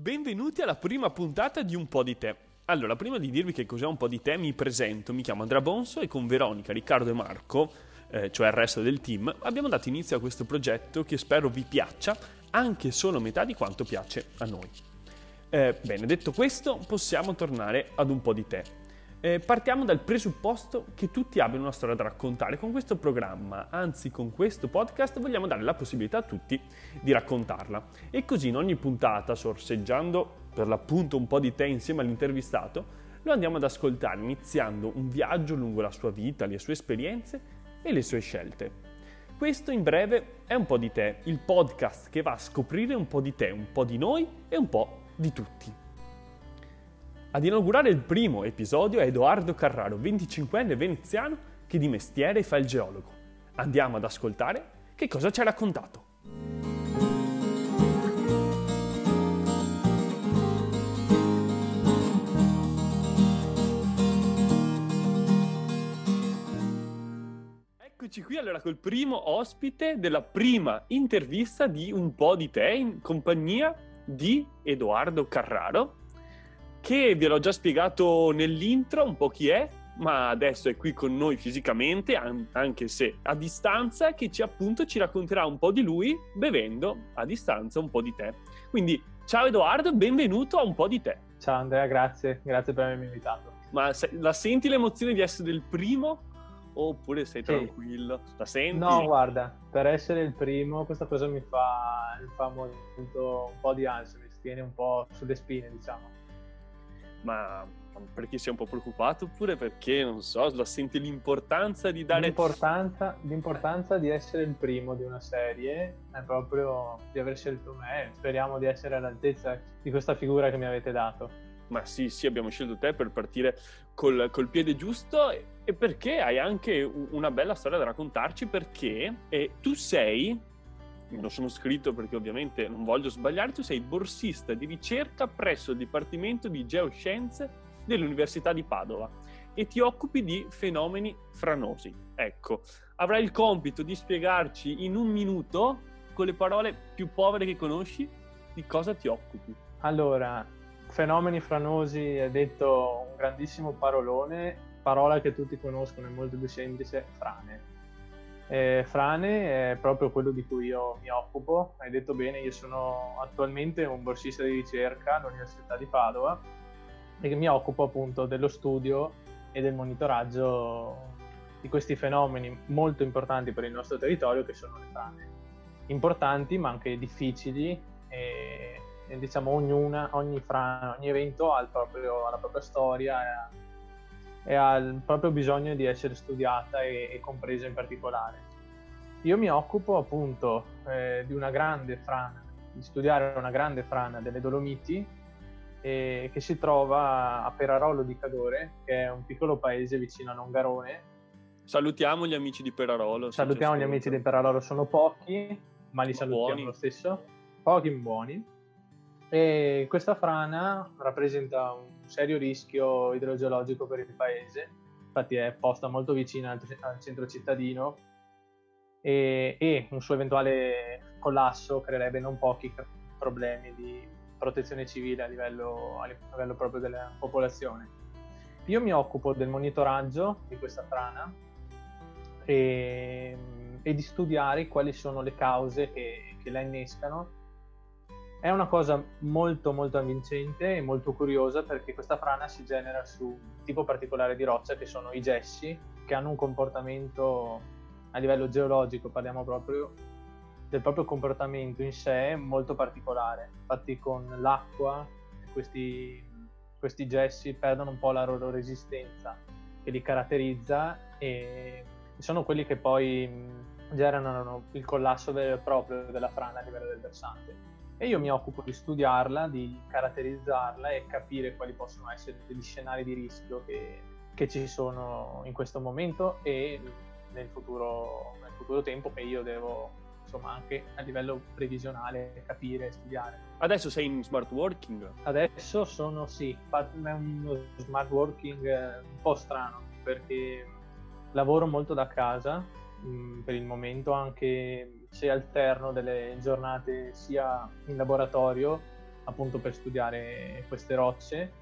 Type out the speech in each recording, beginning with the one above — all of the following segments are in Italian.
Benvenuti alla prima puntata di Un po' di te. Allora, prima di dirvi che cos'è Un po' di te, mi presento, mi chiamo Andrea Bonso e con Veronica, Riccardo e Marco, eh, cioè il resto del team, abbiamo dato inizio a questo progetto che spero vi piaccia, anche solo metà di quanto piace a noi. Eh, bene, detto questo, possiamo tornare ad Un po' di te. Eh, partiamo dal presupposto che tutti abbiano una storia da raccontare. Con questo programma, anzi con questo podcast, vogliamo dare la possibilità a tutti di raccontarla. E così in ogni puntata, sorseggiando per l'appunto un po' di te insieme all'intervistato, lo andiamo ad ascoltare iniziando un viaggio lungo la sua vita, le sue esperienze e le sue scelte. Questo in breve è un po' di te, il podcast che va a scoprire un po' di te, un po' di noi e un po' di tutti. Ad inaugurare il primo episodio è Edoardo Carraro, 25enne veneziano che di mestiere fa il geologo. Andiamo ad ascoltare che cosa ci ha raccontato. Eccoci qui allora col primo ospite della prima intervista di Un po' di te in compagnia di Edoardo Carraro, che vi l'ho già spiegato nell'intro un po' chi è, ma adesso è qui con noi fisicamente, anche se a distanza, che ci appunto ci racconterà un po' di lui bevendo a distanza un po' di te. Quindi ciao Edoardo, benvenuto a un po' di te. Ciao Andrea, grazie, grazie per avermi invitato. Ma se, la senti l'emozione di essere il primo oppure sei sì. tranquillo? La senti? No, guarda, per essere il primo questa cosa mi fa, mi fa molto, un po' di ansia, mi tiene un po' sulle spine, diciamo ma perché sei un po' preoccupato oppure perché, non so, la senti l'importanza di dare... L'importanza, l'importanza, di essere il primo di una serie è proprio di aver scelto me. Speriamo di essere all'altezza di questa figura che mi avete dato. Ma sì, sì, abbiamo scelto te per partire col, col piede giusto e perché hai anche una bella storia da raccontarci perché eh, tu sei lo sono scritto perché ovviamente non voglio sbagliare, tu sei borsista di ricerca presso il Dipartimento di Geoscienze dell'Università di Padova e ti occupi di fenomeni franosi. Ecco, avrai il compito di spiegarci in un minuto, con le parole più povere che conosci, di cosa ti occupi. Allora, fenomeni franosi è detto un grandissimo parolone, parola che tutti conoscono, è molto più semplice, frane eh, frane è proprio quello di cui io mi occupo. Hai detto bene, io sono attualmente un borsista di ricerca all'Università di Padova e mi occupo appunto dello studio e del monitoraggio di questi fenomeni molto importanti per il nostro territorio che sono le frane. Importanti ma anche difficili e, e diciamo ognuna, ogni, frana, ogni evento ha, proprio, ha la propria storia e ha proprio bisogno di essere studiata e, e compresa in particolare. Io mi occupo appunto eh, di una grande frana, di studiare una grande frana delle Dolomiti eh, che si trova a Perarolo di Cadore, che è un piccolo paese vicino a Longarone. Salutiamo gli amici di Perarolo. Salutiamo gli amici di Perarolo, sono pochi, ma li ma salutiamo buoni. lo stesso. Pochi buoni. E questa frana rappresenta un serio rischio idrogeologico per il paese, infatti è posta molto vicina al, al centro cittadino. E, e, un suo eventuale collasso creerebbe non pochi problemi di protezione civile a livello, a livello proprio della popolazione. Io mi occupo del monitoraggio di questa frana e, e di studiare quali sono le cause che, che la innescano è una cosa molto molto avvincente e molto curiosa perché questa frana si genera su un tipo particolare di roccia che sono i gessi, che hanno un comportamento a livello geologico, parliamo proprio del proprio comportamento in sé molto particolare. Infatti con l'acqua questi, questi gessi perdono un po' la loro resistenza che li caratterizza e sono quelli che poi generano il collasso e proprio della frana a livello del versante e io mi occupo di studiarla, di caratterizzarla e capire quali possono essere gli scenari di rischio che, che ci sono in questo momento e nel futuro, nel futuro tempo che io devo insomma anche a livello previsionale capire e studiare. Adesso sei in smart working? Adesso sono sì, è uno smart working eh, un po' strano perché lavoro molto da casa, mh, per il momento anche se alterno delle giornate sia in laboratorio appunto per studiare queste rocce,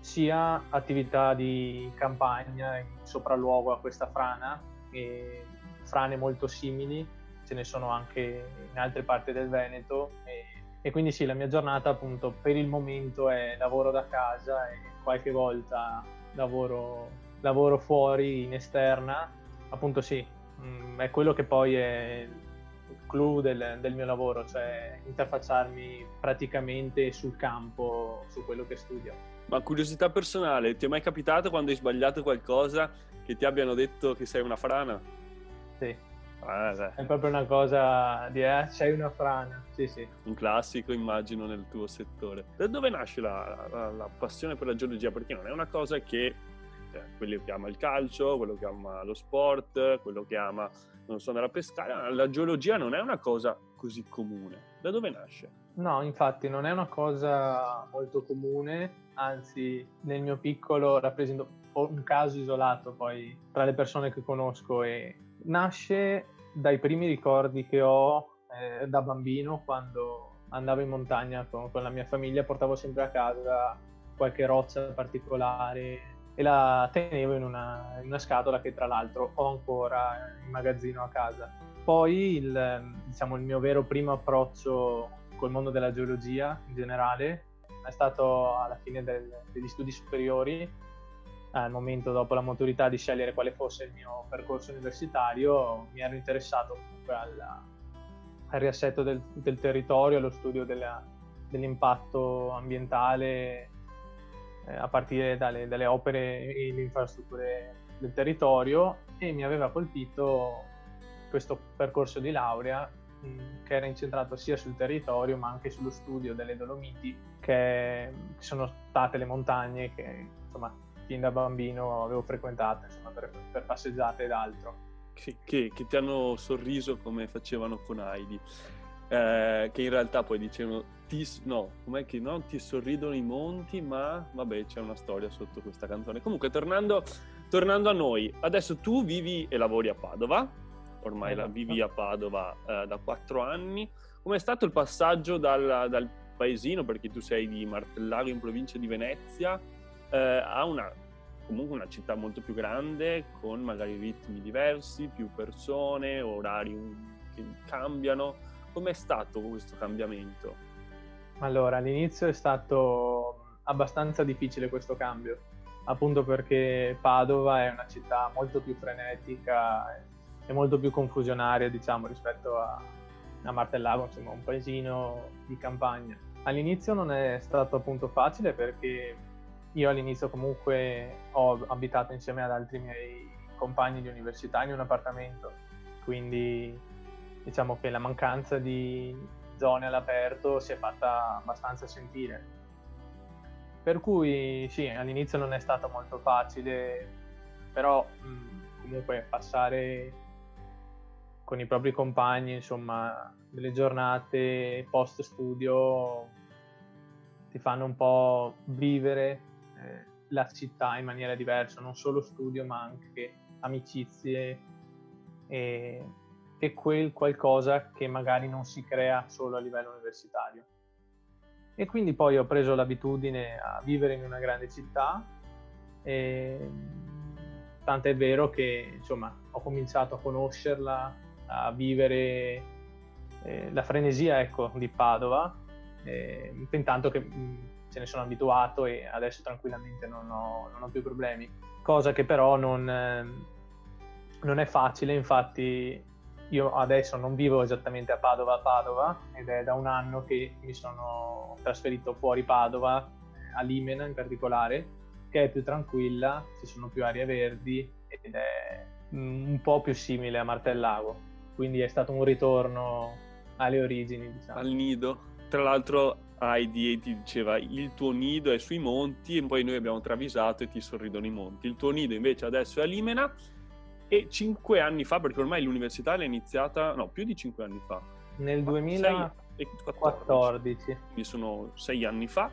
sia attività di campagna in sopralluogo a questa frana e frane molto simili, ce ne sono anche in altre parti del Veneto e, e quindi sì, la mia giornata appunto per il momento è lavoro da casa e qualche volta lavoro, lavoro fuori in esterna, appunto sì, mm, è quello che poi è clou del, del, mio lavoro, cioè interfacciarmi praticamente sul campo, su quello che studio. Ma curiosità personale, ti è mai capitato quando hai sbagliato qualcosa che ti abbiano detto che sei una frana? Sì. Ah, è proprio una cosa di eh, sei una frana, sì sì. Un classico immagino nel tuo settore. Da dove nasce la, la, la passione per la geologia? Perché non è una cosa che cioè, quello che ama il calcio, quello che ama lo sport, quello che ama, non so, andare a pescare, la geologia non è una cosa così comune. Da dove nasce? No, infatti non è una cosa molto comune, anzi nel mio piccolo rappresento un caso isolato poi tra le persone che conosco e nasce dai primi ricordi che ho eh, da bambino quando andavo in montagna con, con la mia famiglia, portavo sempre a casa qualche roccia particolare e la tenevo in una, in una, scatola che tra l'altro ho ancora in magazzino a casa. Poi il, diciamo, il mio vero primo approccio col mondo della geologia in generale è stato alla fine del, degli studi superiori, al momento dopo la maturità di scegliere quale fosse il mio percorso universitario, mi ero interessato comunque alla, al riassetto del, del, territorio, allo studio della, dell'impatto ambientale eh, a partire dalle, dalle opere e le infrastrutture del territorio e mi aveva colpito questo percorso di laurea che era incentrato sia sul territorio ma anche sullo studio delle Dolomiti che, che sono state le montagne che insomma fin da bambino avevo frequentato insomma, per, per passeggiate ed altro. Che, che, che, ti hanno sorriso come facevano con Heidi, eh, che in realtà poi dicevano ti, no, com'è che non ti sorridono i monti, ma vabbè, c'è una storia sotto questa canzone. Comunque, tornando, tornando a noi, adesso tu vivi e lavori a Padova, ormai esatto. la vivi a Padova eh, da quattro anni. Com'è stato il passaggio dal, dal, paesino, perché tu sei di Martellago in provincia di Venezia, eh, a una comunque una città molto più grande, con magari ritmi diversi, più persone, orari che cambiano. Com'è stato questo cambiamento? Allora, all'inizio è stato abbastanza difficile questo cambio, appunto perché Padova è una città molto più frenetica e molto più confusionaria, diciamo, rispetto a, a Martellago, insomma, un paesino di campagna. All'inizio non è stato appunto facile perché io all'inizio comunque ho abitato insieme ad altri miei compagni di università in un appartamento, quindi diciamo che la mancanza di, zone all'aperto si è fatta abbastanza sentire. Per cui sì, all'inizio non è stato molto facile, però mh, comunque passare con i propri compagni, insomma, delle giornate post studio ti fanno un po' vivere eh, la città in maniera diversa, non solo studio ma anche amicizie e e quel qualcosa che magari non si crea solo a livello universitario. E quindi poi ho preso l'abitudine a vivere in una grande città, e tant'è vero che insomma ho cominciato a conoscerla, a vivere eh, la frenesia ecco, di Padova, eh, intanto che mh, ce ne sono abituato e adesso tranquillamente non ho, non ho più problemi, cosa che però non, eh, non è facile, infatti io adesso non vivo esattamente a Padova Padova ed è da un anno che mi sono trasferito fuori Padova, a Limena in particolare, che è più tranquilla, ci sono più aree verdi ed è un po' più simile a Martellago. Quindi è stato un ritorno alle origini, diciamo. Al nido. Tra l'altro Heidi ti diceva il tuo nido è sui monti e poi noi abbiamo travisato e ti sorridono i monti. Il tuo nido invece adesso è a Limena e cinque anni fa, perché ormai l'università l'ha iniziata, no, più di cinque anni fa. Nel 2014. Quindi sono sei anni fa.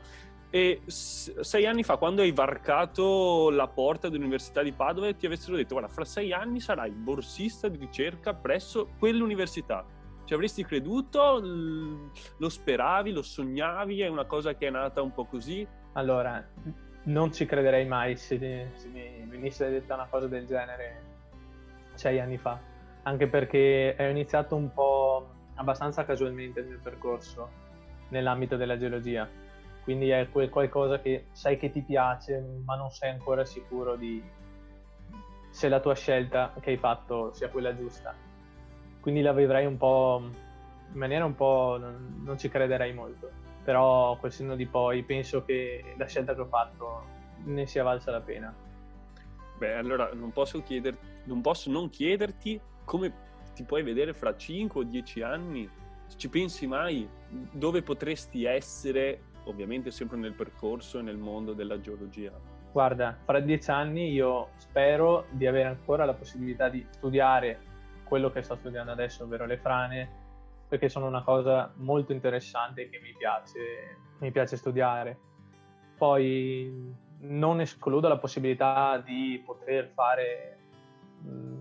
E sei anni fa, quando hai varcato la porta dell'Università di Padova, ti avessero detto: Guarda, fra sei anni sarai borsista di ricerca presso quell'università. Ci avresti creduto? Lo speravi? Lo sognavi? È una cosa che è nata un po' così? Allora, non ci crederei mai se, se mi venisse detta una cosa del genere sei anni fa, anche perché ho iniziato un po' abbastanza casualmente il mio percorso nell'ambito della geologia, quindi è quel qualcosa che sai che ti piace, ma non sei ancora sicuro di se la tua scelta che hai fatto sia quella giusta. Quindi la vivrei un po' in maniera un po' non, non ci crederei molto. Però col senno di poi penso che la scelta che ho fatto ne sia valsa la pena. Beh allora non posso chiederti non posso non chiederti come ti puoi vedere fra 5 o 10 anni ci pensi mai dove potresti essere ovviamente sempre nel percorso e nel mondo della geologia guarda fra 10 anni io spero di avere ancora la possibilità di studiare quello che sto studiando adesso, ovvero le frane, perché sono una cosa molto interessante che mi piace, mi piace studiare. Poi non escludo la possibilità di poter fare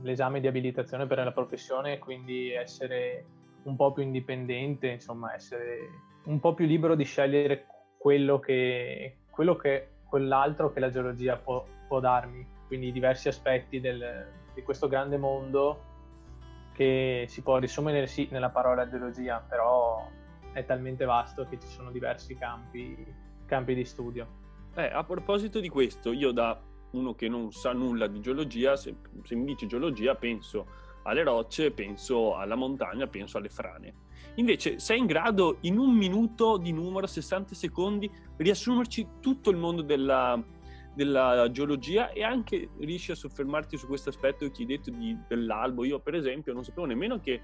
l'esame di abilitazione per la professione e quindi essere un po' più indipendente, insomma, essere un po' più libero di scegliere quello che, quello che quell'altro che la geologia può, può darmi, quindi diversi aspetti del, di questo grande mondo che si può riassumere sì nella parola geologia, però è talmente vasto che ci sono diversi campi, campi di studio. Eh, a proposito di questo, io da uno che non sa nulla di geologia, se, se mi dici geologia penso alle rocce, penso alla montagna, penso alle frane. Invece sei in grado in un minuto di numero, 60 secondi, riassumerci tutto il mondo della, della geologia e anche riesci a soffermarti su questo aspetto che hai detto di, dell'albo. Io per esempio non sapevo nemmeno che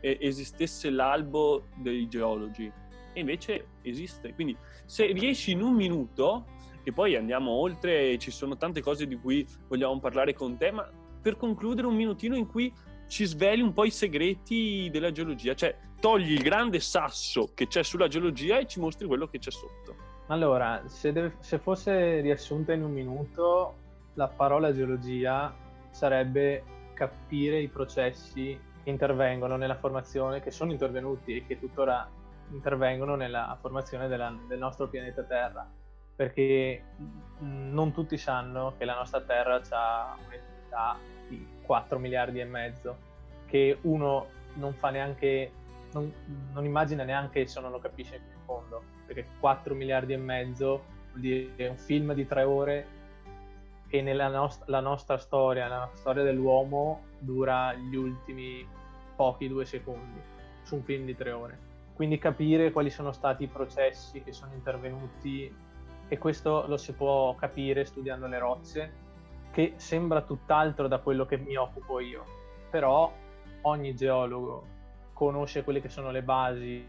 eh, esistesse l'albo dei geologi e invece esiste. Quindi se riesci in un minuto, che poi andiamo oltre e ci sono tante cose di cui vogliamo parlare con te, ma per concludere un minutino in cui ci sveli un po' i segreti della geologia, cioè togli il grande sasso che c'è sulla geologia e ci mostri quello che c'è sotto. Allora, se, deve, se, fosse riassunta in un minuto, la parola geologia sarebbe capire i processi che intervengono nella formazione, che sono intervenuti e che tuttora intervengono nella formazione della, del nostro pianeta Terra. Perché non tutti sanno che la nostra Terra ha un'età di 4 miliardi e mezzo, che uno non fa neanche, non, non immagina neanche se non lo capisce in fondo perché 4 miliardi e mezzo vuol dire un film di tre ore e nella nost- la nostra storia, la storia dell'uomo dura gli ultimi pochi due secondi su un film di tre ore. Quindi capire quali sono stati i processi che sono intervenuti e questo lo si può capire studiando le rocce, che sembra tutt'altro da quello che mi occupo io, però ogni geologo conosce quelle che sono le basi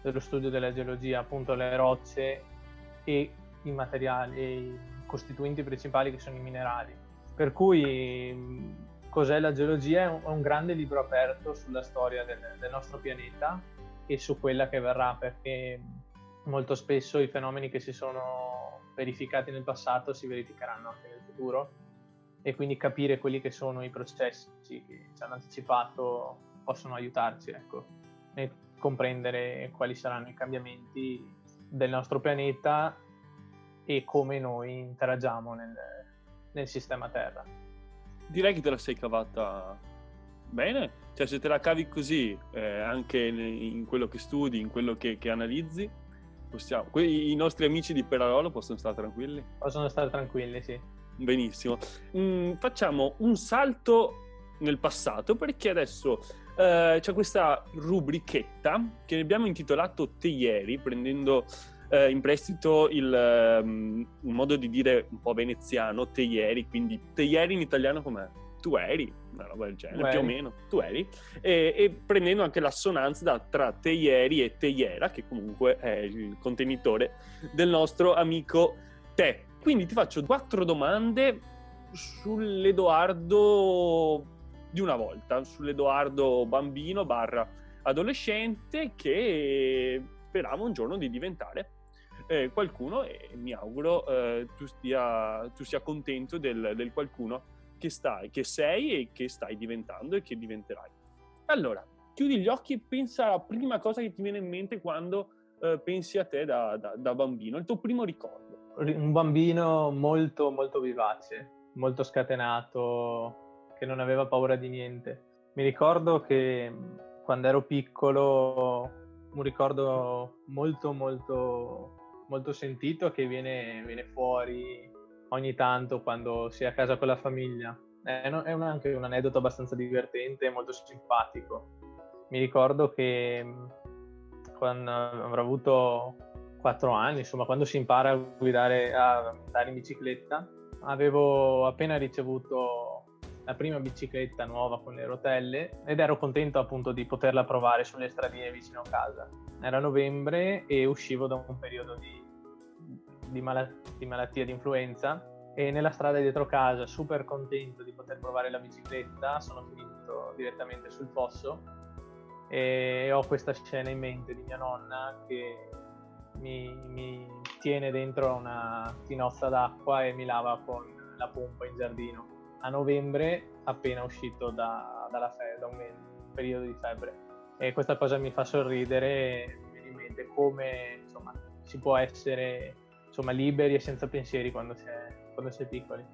dello studio della geologia, appunto le rocce e i materiali, e i costituenti principali che sono i minerali. Per cui cos'è la geologia? È un, è un grande libro aperto sulla storia del, del nostro pianeta e su quella che verrà, perché molto spesso i fenomeni che si sono verificati nel passato si verificheranno anche nel futuro e quindi capire quelli che sono i processi che ci hanno anticipato possono aiutarci ecco, nel comprendere quali saranno i cambiamenti del nostro pianeta e come noi interagiamo nel, nel sistema Terra. Direi che te la sei cavata bene, cioè se te la cavi così eh, anche in quello che studi, in quello che, che analizzi, possiamo, i nostri amici di Perarolo possono stare tranquilli? Possono stare tranquilli, sì. Benissimo. Mm, facciamo un salto nel passato perché adesso eh, c'è questa rubrichetta che abbiamo intitolato Te ieri, prendendo eh, in prestito il, um, un modo di dire un po' veneziano, te ieri, quindi te ieri in italiano com'è? Tu eri, una roba del genere, più o meno, tu eri, e, e, prendendo anche l'assonanza da, tra te ieri e te iera, che comunque è il contenitore del nostro amico te. Quindi ti faccio quattro domande sull'Edoardo di una volta sull'Edoardo bambino barra adolescente che sperava un giorno di diventare eh, qualcuno e mi auguro eh, tu, stia, tu sia contento del, del, qualcuno che stai, che sei e che stai diventando e che diventerai. Allora, chiudi gli occhi e pensa alla prima cosa che ti viene in mente quando eh, pensi a te da, da, da bambino, il tuo primo ricordo. Un bambino molto, molto vivace, molto scatenato, che non aveva paura di niente. Mi ricordo che quando ero piccolo, un ricordo molto, molto, molto sentito che viene, viene fuori ogni tanto quando si è a casa con la famiglia. È, è un, anche un aneddoto abbastanza divertente e molto simpatico. Mi ricordo che quando avrò avuto 4 anni, insomma, quando si impara a guidare, a andare in bicicletta, avevo appena ricevuto la prima bicicletta nuova con le rotelle ed ero contento appunto di poterla provare sulle stradine vicino a casa. Era novembre e uscivo da un periodo di, di, mal- di malattia di influenza e nella strada dietro casa, super contento di poter provare la bicicletta, sono finito direttamente sul fosso e ho questa scena in mente di mia nonna che mi, mi tiene dentro una tinozza d'acqua e mi lava con la pompa in giardino. A novembre appena uscito da, febbre, da un periodo di febbre. E questa cosa mi fa sorridere e mi viene in mente come insomma, si può essere insomma, liberi e senza pensieri quando si è, quando si è piccoli.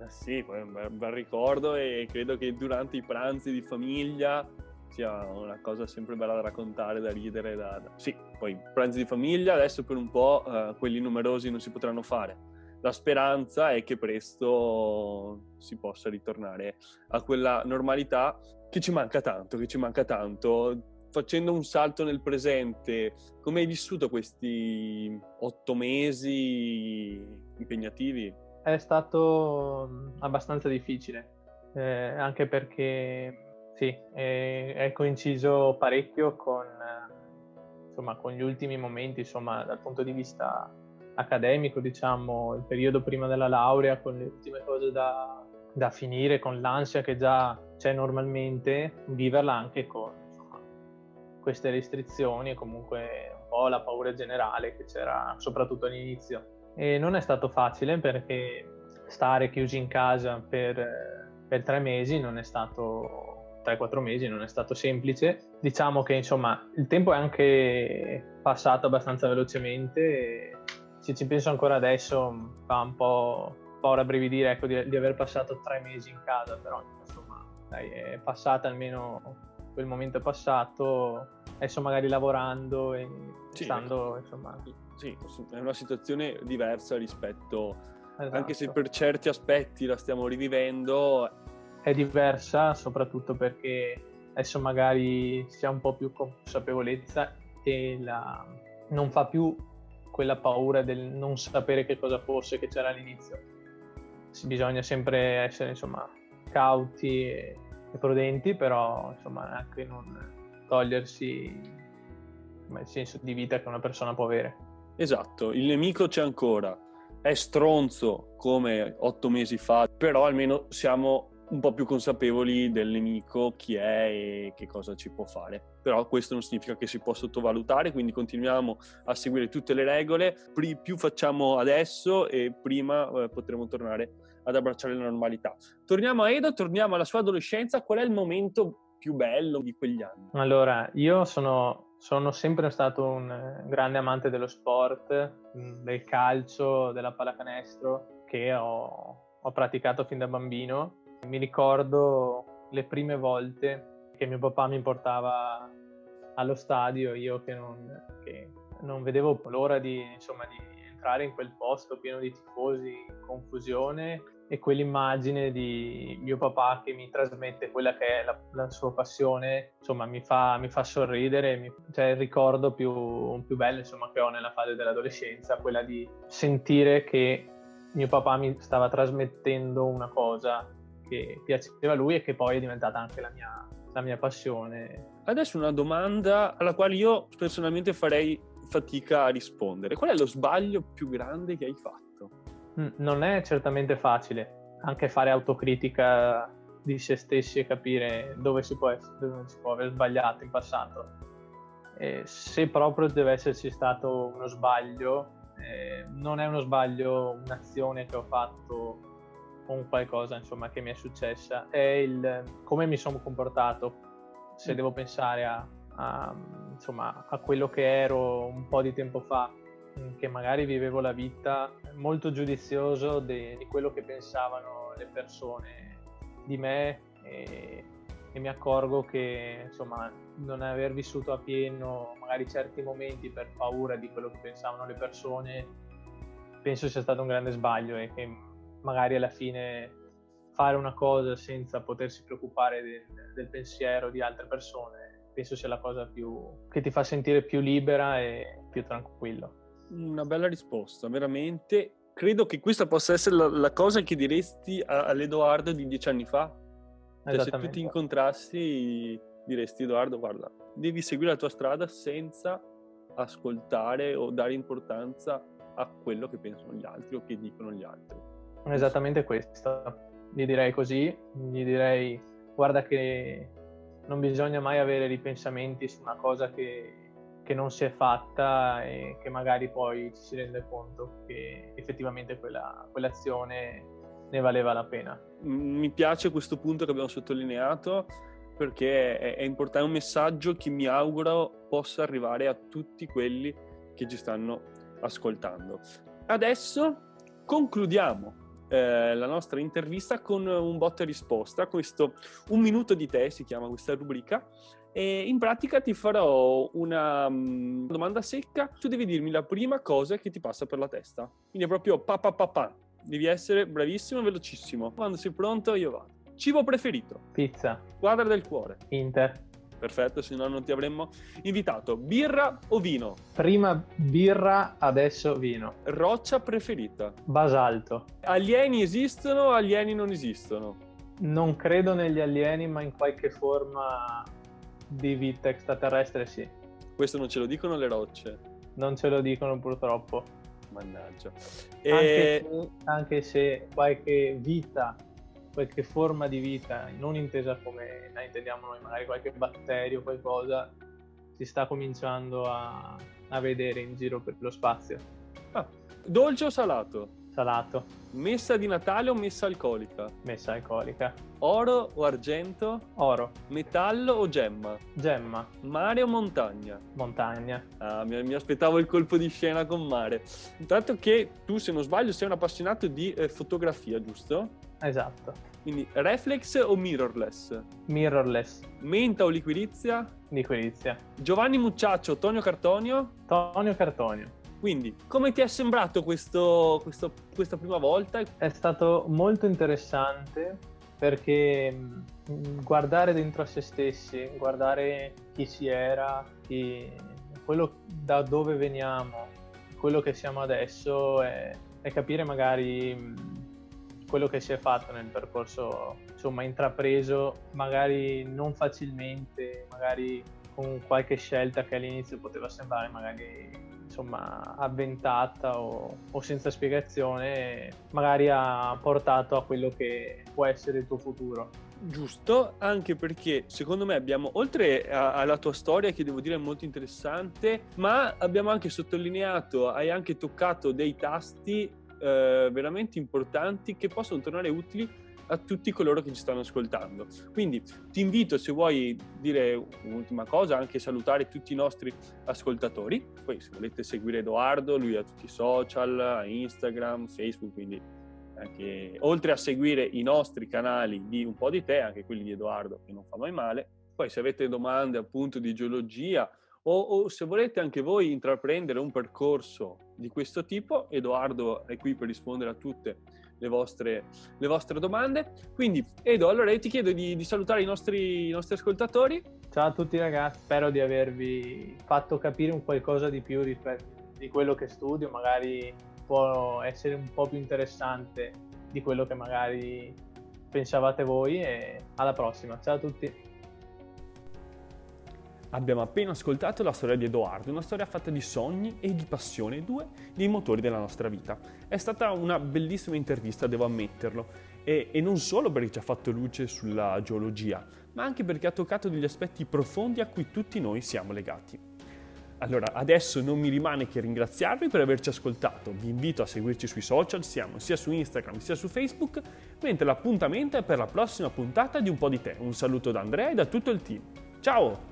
Eh sì, poi un bel ricordo e credo che durante i pranzi di famiglia sia una cosa sempre bella da raccontare, da ridere. Da, da... Sì, poi pranzi di famiglia adesso per un po' eh, quelli numerosi non si potranno fare. La speranza è che presto si possa ritornare a quella normalità che ci manca tanto, che ci manca tanto. Facendo un salto nel presente, come hai vissuto questi otto mesi impegnativi? È stato abbastanza difficile, eh, anche perché sì, è, è coinciso parecchio con, insomma, con, gli ultimi momenti, insomma, dal punto di vista accademico, diciamo, il periodo prima della laurea, con le ultime cose da, da finire, con l'ansia che già c'è normalmente, viverla anche con queste restrizioni e comunque un po' la paura generale che c'era soprattutto all'inizio. E non è stato facile perché stare chiusi in casa per, per tre mesi non è stato 3-4 mesi, non è stato semplice. Diciamo che insomma il tempo è anche passato abbastanza velocemente se ci penso ancora adesso fa un po', un po rabbrividire ecco, di, di, aver passato tre mesi in casa, però insomma dai, è passata almeno quel momento è passato, adesso magari lavorando e sì, stando insomma... Sì, è una situazione diversa rispetto, esatto. anche se per certi aspetti la stiamo rivivendo, è diversa soprattutto perché adesso magari si ha un po' più consapevolezza e la, non fa più quella paura del non sapere che cosa fosse che c'era all'inizio. Bisogna sempre essere insomma cauti e, e prudenti, però insomma anche non togliersi il senso di vita che una persona può avere. Esatto, il nemico c'è ancora, è stronzo come otto mesi fa, però almeno siamo un po' più consapevoli del nemico, chi è e che cosa ci può fare. Però questo non significa che si può sottovalutare, quindi continuiamo a seguire tutte le regole. più facciamo adesso e prima eh, potremo tornare ad abbracciare la normalità. Torniamo a Edo, torniamo alla sua adolescenza. Qual è il momento più bello di quegli anni? Allora, io sono, sono sempre stato un grande amante dello sport, mm, del calcio, della pallacanestro, che ho, ho praticato fin da bambino mi ricordo le prime volte che mio papà mi portava allo stadio, io che non, che non vedevo l'ora di, insomma, di entrare in quel posto pieno di tifosi, confusione e quell'immagine di mio papà che mi trasmette quella che è la, la sua passione, insomma, mi fa, mi fa sorridere, mi, cioè il ricordo più, più bello insomma, che ho nella fase dell'adolescenza, quella di sentire che mio papà mi stava trasmettendo una cosa che piaceva a lui e che poi è diventata anche la mia, la mia passione. Adesso una domanda alla quale io personalmente farei fatica a rispondere. Qual è lo sbaglio più grande che hai fatto? Mm, non è certamente facile, anche fare autocritica di se stessi e capire dove si può, essere, dove si può aver sbagliato in passato. E se proprio deve esserci stato uno sbaglio, eh, non è uno sbaglio un'azione che ho fatto con qualcosa insomma, che mi è successa è il come mi sono comportato se devo pensare a, a, insomma, a quello che ero un po' di tempo fa, che magari vivevo la vita molto giudizioso di, di quello che pensavano le persone di me e, e mi accorgo che insomma non aver vissuto a pieno magari certi momenti per paura di quello che pensavano le persone penso sia stato un grande sbaglio e che magari alla fine fare una cosa senza potersi preoccupare del, del pensiero di altre persone penso sia la cosa più, che ti fa sentire più libera e più tranquillo. Una bella risposta, veramente. Credo che questa possa essere la, la cosa che diresti a, all'Edoardo di dieci anni fa. Cioè, se tu ti incontrassi diresti Edoardo, guarda, devi seguire la tua strada senza ascoltare o dare importanza a quello che pensano gli altri o che dicono gli altri. Esattamente questo gli direi così, gli direi guarda che non bisogna mai avere ripensamenti su una cosa che, che non si è fatta e che magari poi ci si rende conto che effettivamente quella, quell'azione ne valeva la pena. Mi piace questo punto che abbiamo sottolineato perché è, è importante, un messaggio che mi auguro possa arrivare a tutti quelli che ci stanno ascoltando. Adesso concludiamo eh, la nostra intervista con un botta e risposta, questo un minuto di te si chiama questa rubrica e in pratica ti farò una um, domanda secca, tu devi dirmi la prima cosa che ti passa per la testa, quindi è proprio pa pa pa pa, devi essere bravissimo e velocissimo. Quando sei pronto io vado. Cibo preferito? Pizza. Squadra del cuore? Inter perfetto, se no non ti avremmo invitato. Birra o vino? Prima birra, adesso vino. Roccia preferita? Basalto. Alieni esistono o alieni non esistono? Non credo negli alieni, ma in qualche forma di vita extraterrestre sì. Questo non ce lo dicono le rocce? Non ce lo dicono purtroppo. Mannaggia. E... Anche, se, anche se qualche vita qualche forma di vita, non intesa come la intendiamo noi, magari qualche batterio, o qualcosa, si sta cominciando a, a vedere in giro per lo spazio. Ah, dolce o salato? Salato. Messa di Natale o messa alcolica? Messa alcolica. Oro o argento? Oro. Metallo o gemma? Gemma. Mare o montagna? Montagna. Ah, mi, mi aspettavo il colpo di scena con mare. Intanto che tu, se non sbaglio, sei un appassionato di eh, fotografia, giusto? Esatto. Quindi reflex o mirrorless? Mirrorless. Menta o liquirizia? Liquirizia. Giovanni Mucciaccio, Tonio Cartonio? Tonio Cartonio. Quindi, come ti è sembrato questo, questo, questa prima volta? È stato molto interessante perché mm, guardare dentro a se stessi, guardare chi si era, chi, quello da dove veniamo, quello che siamo adesso è, è capire magari mm, quello che si è fatto nel percorso insomma intrapreso magari non facilmente magari con qualche scelta che all'inizio poteva sembrare magari insomma avventata o, o, senza spiegazione magari ha portato a quello che può essere il tuo futuro. Giusto anche perché secondo me abbiamo oltre a, alla tua storia che devo dire è molto interessante ma abbiamo anche sottolineato hai anche toccato dei tasti eh, veramente importanti che possono tornare utili a tutti coloro che ci stanno ascoltando. Quindi ti invito, se vuoi dire un'ultima cosa, anche salutare tutti i nostri ascoltatori. Poi se volete seguire Edoardo, lui ha tutti i social, Instagram, Facebook, quindi anche, oltre a seguire i nostri canali di Un po' di te, anche quelli di Edoardo, che non fa mai male. Poi se avete domande appunto di geologia o, o, se volete anche voi intraprendere un percorso di questo tipo, Edoardo è qui per rispondere a tutte le vostre, le vostre domande. Quindi, Edo, allora io ti chiedo di, di salutare i nostri, i nostri, ascoltatori. Ciao a tutti ragazzi, spero di avervi fatto capire un qualcosa di più rispetto di quello che studio, magari può essere un po' più interessante di quello che magari pensavate voi e alla prossima. Ciao a tutti. Abbiamo appena ascoltato la storia di Edoardo, una storia fatta di sogni e di passione, due dei motori della nostra vita. È stata una bellissima intervista, devo ammetterlo, e, e, non solo perché ci ha fatto luce sulla geologia, ma anche perché ha toccato degli aspetti profondi a cui tutti noi siamo legati. Allora, adesso non mi rimane che ringraziarvi per averci ascoltato. Vi invito a seguirci sui social, siamo sia su Instagram sia su Facebook, mentre l'appuntamento è per la prossima puntata di Un po' di te. Un saluto da Andrea e da tutto il team. Ciao!